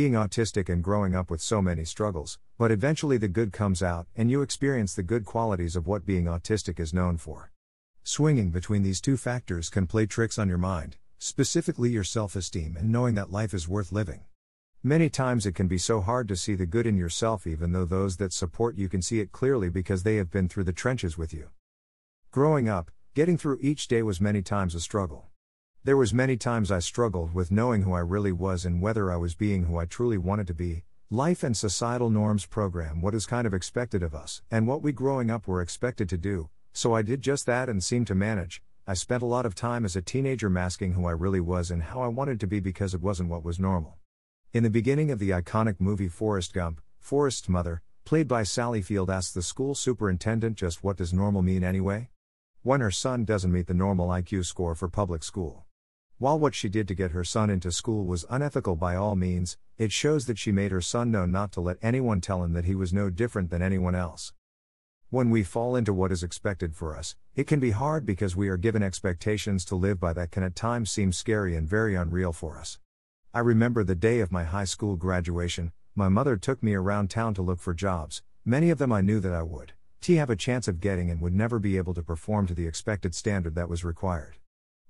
Being autistic and growing up with so many struggles, but eventually the good comes out and you experience the good qualities of what being autistic is known for. Swinging between these two factors can play tricks on your mind, specifically your self esteem and knowing that life is worth living. Many times it can be so hard to see the good in yourself, even though those that support you can see it clearly because they have been through the trenches with you. Growing up, getting through each day was many times a struggle. There was many times I struggled with knowing who I really was and whether I was being who I truly wanted to be. Life and societal norms program what is kind of expected of us and what we growing up were expected to do, so I did just that and seemed to manage. I spent a lot of time as a teenager masking who I really was and how I wanted to be because it wasn't what was normal. In the beginning of the iconic movie Forrest Gump, Forrest's mother, played by Sally Field, asks the school superintendent just what does normal mean anyway? When her son doesn't meet the normal IQ score for public school. While what she did to get her son into school was unethical by all means, it shows that she made her son know not to let anyone tell him that he was no different than anyone else. When we fall into what is expected for us, it can be hard because we are given expectations to live by that can at times seem scary and very unreal for us. I remember the day of my high school graduation, my mother took me around town to look for jobs, many of them I knew that I would. T have a chance of getting and would never be able to perform to the expected standard that was required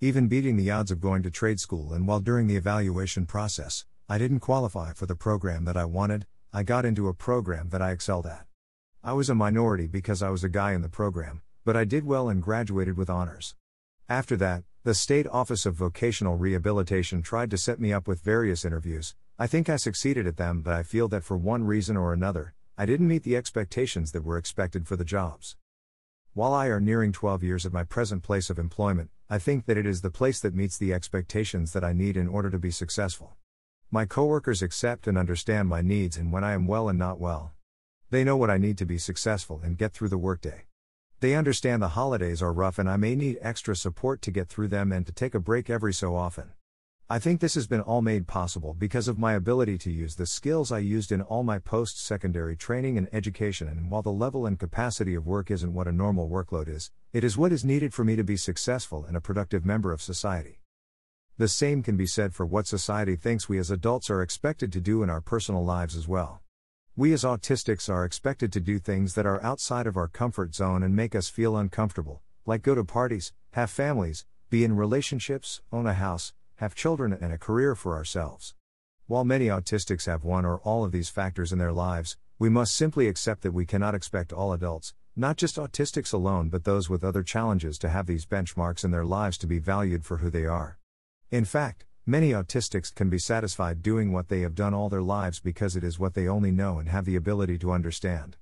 even beating the odds of going to trade school. And while during the evaluation process, I didn't qualify for the program that I wanted, I got into a program that I excelled at. I was a minority because I was a guy in the program, but I did well and graduated with honors. After that, the State Office of Vocational Rehabilitation tried to set me up with various interviews. I think I succeeded at them, but I feel that for one reason or another, I didn't meet the expectations that were expected for the jobs. While I are nearing 12 years at my present place of employment, I think that it is the place that meets the expectations that I need in order to be successful. My coworkers accept and understand my needs and when I am well and not well. They know what I need to be successful and get through the workday. They understand the holidays are rough and I may need extra support to get through them and to take a break every so often. I think this has been all made possible because of my ability to use the skills I used in all my post secondary training and education. And while the level and capacity of work isn't what a normal workload is, it is what is needed for me to be successful and a productive member of society. The same can be said for what society thinks we as adults are expected to do in our personal lives as well. We as autistics are expected to do things that are outside of our comfort zone and make us feel uncomfortable, like go to parties, have families, be in relationships, own a house, have children, and a career for ourselves. While many autistics have one or all of these factors in their lives, we must simply accept that we cannot expect all adults, not just autistics alone, but those with other challenges, to have these benchmarks in their lives to be valued for who they are. In fact, many autistics can be satisfied doing what they have done all their lives because it is what they only know and have the ability to understand.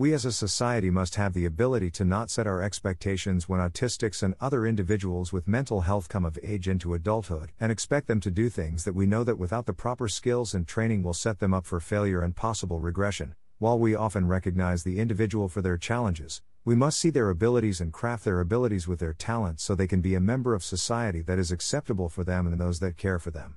We as a society must have the ability to not set our expectations when autistics and other individuals with mental health come of age into adulthood and expect them to do things that we know that without the proper skills and training will set them up for failure and possible regression. While we often recognize the individual for their challenges, we must see their abilities and craft their abilities with their talents so they can be a member of society that is acceptable for them and those that care for them.